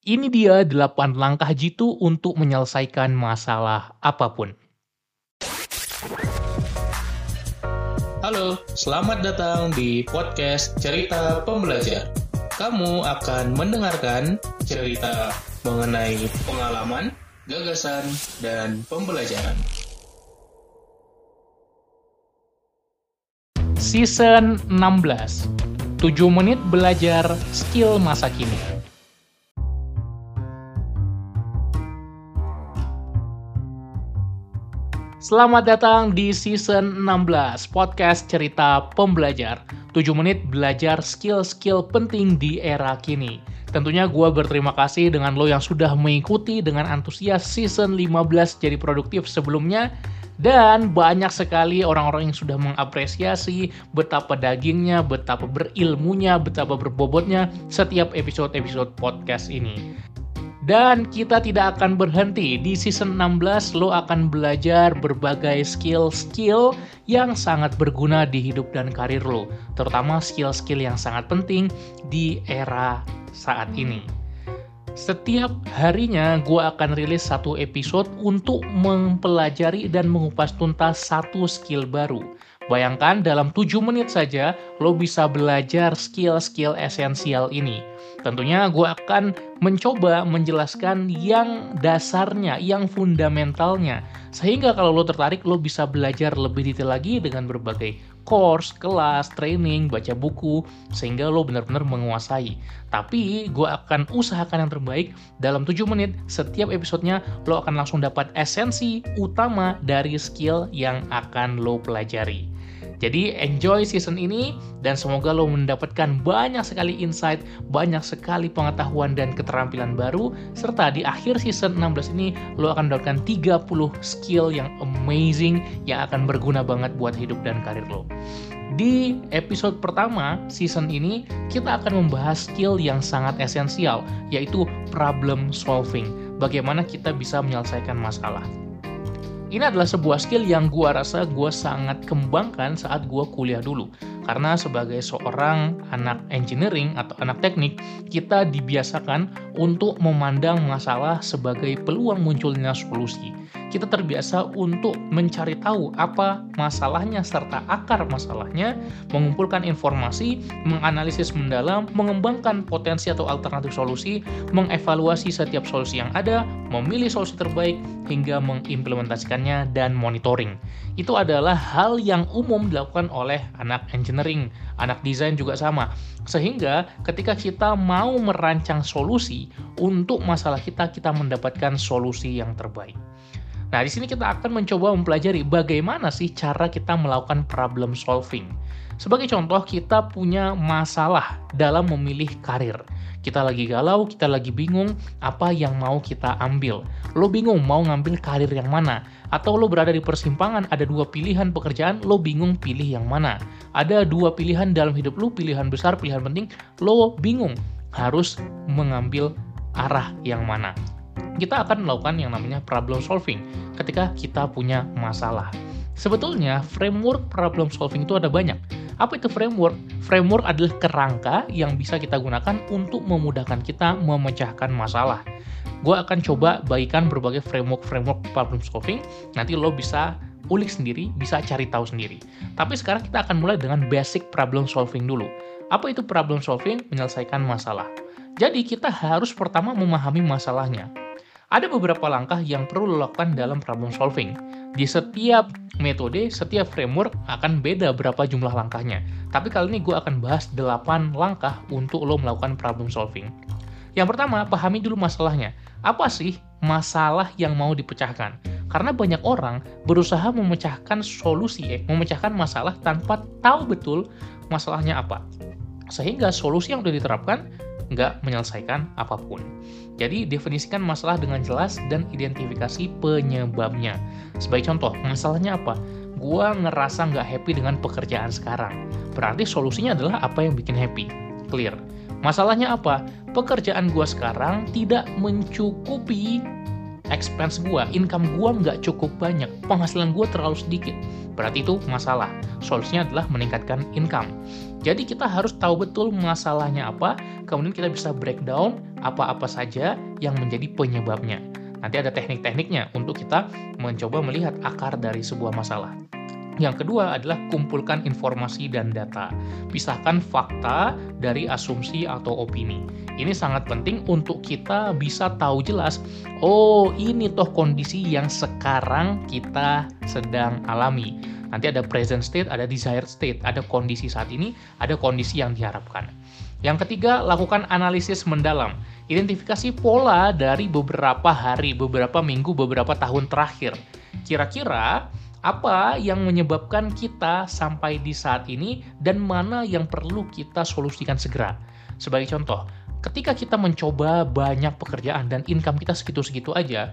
Ini dia 8 langkah jitu untuk menyelesaikan masalah apa pun. Halo, selamat datang di podcast Cerita Pembelajar. Kamu akan mendengarkan cerita mengenai pengalaman, gagasan, dan pembelajaran. Season 16 7 menit belajar skill masa kini Selamat datang di season 16 podcast cerita pembelajar. 7 menit belajar skill-skill penting di era kini. Tentunya gue berterima kasih dengan lo yang sudah mengikuti dengan antusias season 15 jadi produktif sebelumnya. Dan banyak sekali orang-orang yang sudah mengapresiasi betapa dagingnya, betapa berilmunya, betapa berbobotnya setiap episode-episode podcast ini. Dan kita tidak akan berhenti. Di season 16 lo akan belajar berbagai skill-skill yang sangat berguna di hidup dan karir lo. Terutama skill-skill yang sangat penting di era saat ini. Setiap harinya gue akan rilis satu episode untuk mempelajari dan mengupas tuntas satu skill baru. Bayangkan dalam 7 menit saja lo bisa belajar skill-skill esensial ini. Tentunya gue akan mencoba menjelaskan yang dasarnya, yang fundamentalnya. Sehingga kalau lo tertarik, lo bisa belajar lebih detail lagi dengan berbagai course, kelas, training, baca buku, sehingga lo benar-benar menguasai. Tapi gue akan usahakan yang terbaik dalam 7 menit setiap episodenya lo akan langsung dapat esensi utama dari skill yang akan lo pelajari. Jadi enjoy season ini dan semoga lo mendapatkan banyak sekali insight, banyak sekali pengetahuan dan keterampilan baru serta di akhir season 16 ini lo akan mendapatkan 30 skill yang amazing yang akan berguna banget buat hidup dan karir lo. Di episode pertama season ini kita akan membahas skill yang sangat esensial yaitu problem solving. Bagaimana kita bisa menyelesaikan masalah. Ini adalah sebuah skill yang gue rasa gue sangat kembangkan saat gue kuliah dulu. Karena sebagai seorang anak engineering atau anak teknik, kita dibiasakan untuk memandang masalah sebagai peluang munculnya solusi kita terbiasa untuk mencari tahu apa masalahnya serta akar masalahnya, mengumpulkan informasi, menganalisis mendalam, mengembangkan potensi atau alternatif solusi, mengevaluasi setiap solusi yang ada, memilih solusi terbaik, hingga mengimplementasikannya dan monitoring. Itu adalah hal yang umum dilakukan oleh anak engineering, anak desain juga sama. Sehingga ketika kita mau merancang solusi untuk masalah kita, kita mendapatkan solusi yang terbaik. Nah, di sini kita akan mencoba mempelajari bagaimana sih cara kita melakukan problem solving. Sebagai contoh, kita punya masalah dalam memilih karir. Kita lagi galau, kita lagi bingung apa yang mau kita ambil. Lo bingung mau ngambil karir yang mana? Atau lo berada di persimpangan, ada dua pilihan pekerjaan, lo bingung pilih yang mana? Ada dua pilihan dalam hidup lo, pilihan besar, pilihan penting, lo bingung harus mengambil arah yang mana kita akan melakukan yang namanya problem solving ketika kita punya masalah. Sebetulnya framework problem solving itu ada banyak. Apa itu framework? Framework adalah kerangka yang bisa kita gunakan untuk memudahkan kita memecahkan masalah. Gue akan coba bagikan berbagai framework-framework problem solving, nanti lo bisa ulik sendiri, bisa cari tahu sendiri. Tapi sekarang kita akan mulai dengan basic problem solving dulu. Apa itu problem solving? Menyelesaikan masalah. Jadi kita harus pertama memahami masalahnya. Ada beberapa langkah yang perlu lo lakukan dalam problem solving. Di setiap metode, setiap framework akan beda berapa jumlah langkahnya. Tapi kali ini gue akan bahas 8 langkah untuk lo melakukan problem solving. Yang pertama, pahami dulu masalahnya. Apa sih masalah yang mau dipecahkan? Karena banyak orang berusaha memecahkan solusi, eh, memecahkan masalah tanpa tahu betul masalahnya apa. Sehingga solusi yang sudah diterapkan nggak menyelesaikan apa pun. Jadi definisikan masalah dengan jelas dan identifikasi penyebabnya. Sebagai contoh, masalahnya apa? Gua ngerasa nggak happy dengan pekerjaan sekarang. Berarti solusinya adalah apa yang bikin happy. Clear. Masalahnya apa? Pekerjaan gua sekarang tidak mencukupi expense gua, income gua nggak cukup banyak, penghasilan gua terlalu sedikit. Berarti itu masalah. Solusinya adalah meningkatkan income. Jadi kita harus tahu betul masalahnya apa, kemudian kita bisa breakdown apa-apa saja yang menjadi penyebabnya. Nanti ada teknik-tekniknya untuk kita mencoba melihat akar dari sebuah masalah. Yang kedua adalah kumpulkan informasi dan data. Pisahkan fakta dari asumsi atau opini. Ini sangat penting untuk kita bisa tahu jelas, oh ini toh kondisi yang sekarang kita sedang alami. Nanti ada present state, ada desired state, ada kondisi saat ini, ada kondisi yang diharapkan. Yang ketiga, lakukan analisis mendalam. Identifikasi pola dari beberapa hari, beberapa minggu, beberapa tahun terakhir. Kira-kira apa yang menyebabkan kita sampai di saat ini dan mana yang perlu kita solusikan segera. Sebagai contoh, ketika kita mencoba banyak pekerjaan dan income kita segitu-segitu aja,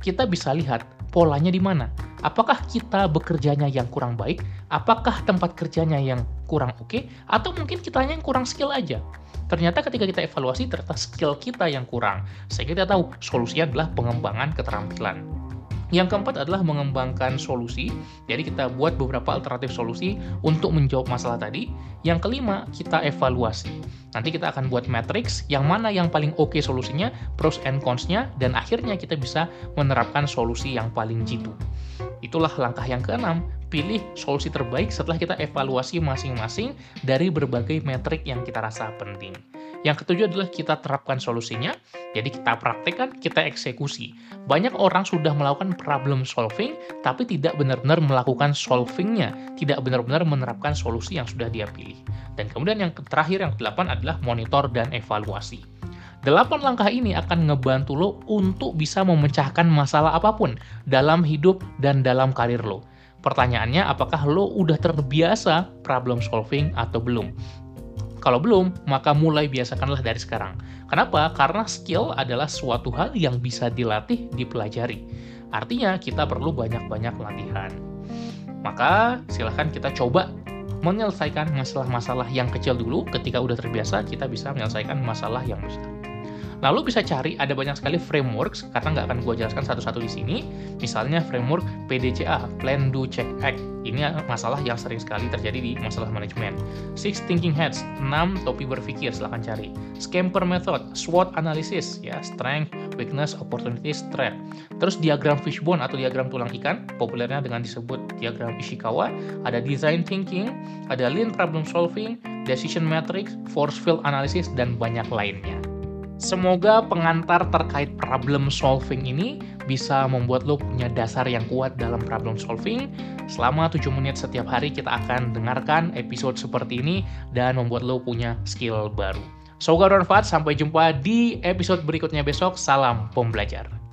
kita bisa lihat polanya di mana. Apakah kita bekerjanya yang kurang baik? Apakah tempat kerjanya yang kurang oke? Okay? Atau mungkin kita yang kurang skill aja? Ternyata ketika kita evaluasi, ternyata skill kita yang kurang. Sehingga kita tahu solusinya adalah pengembangan keterampilan. Yang keempat adalah mengembangkan solusi. Jadi kita buat beberapa alternatif solusi untuk menjawab masalah tadi. Yang kelima, kita evaluasi. Nanti kita akan buat matrix yang mana yang paling oke okay solusinya, pros and cons-nya, dan akhirnya kita bisa menerapkan solusi yang paling jitu. Itulah langkah yang keenam, pilih solusi terbaik setelah kita evaluasi masing-masing dari berbagai metrik yang kita rasa penting. Yang ketujuh adalah kita terapkan solusinya, jadi kita praktekkan, kita eksekusi. Banyak orang sudah melakukan problem solving, tapi tidak benar-benar melakukan solvingnya, tidak benar-benar menerapkan solusi yang sudah dia pilih. Dan kemudian yang terakhir, yang kedelapan adalah monitor dan evaluasi. Delapan langkah ini akan ngebantu lo untuk bisa memecahkan masalah apa pun dalam hidup dan dalam karir lo. Pertanyaannya, apakah lo udah terbiasa problem solving atau belum? Kalau belum, maka mulai biasakanlah dari sekarang. Kenapa? Karena skill adalah suatu hal yang bisa dilatih, dipelajari. Artinya kita perlu banyak-banyak latihan. Maka silahkan kita coba menyelesaikan masalah-masalah yang kecil dulu. Ketika udah terbiasa, kita bisa menyelesaikan masalah yang besar. Lalu bisa cari ada banyak sekali frameworks karena nggak akan gue jelaskan satu-satu di sini. Misalnya framework PDCA, Plan, Do, Check, Act. Ini masalah yang sering sekali terjadi di masalah manajemen. Six Thinking Heads, 6 topi berpikir, silahkan cari. Scamper Method, SWOT Analysis, ya, Strength, Weakness, Opportunities, Threat. Terus diagram fishbone atau diagram tulang ikan, populernya dengan disebut diagram Ishikawa. Ada Design Thinking, ada Lean Problem Solving, Decision Matrix, Force Field Analysis, dan banyak lainnya. Semoga pengantar terkait problem solving ini bisa membuat lo punya dasar yang kuat dalam problem solving. Selama 7 menit setiap hari kita akan dengarkan episode seperti ini dan membuat lo punya skill baru. Semoga bermanfaat, sampai jumpa di episode berikutnya besok. Salam pembelajar.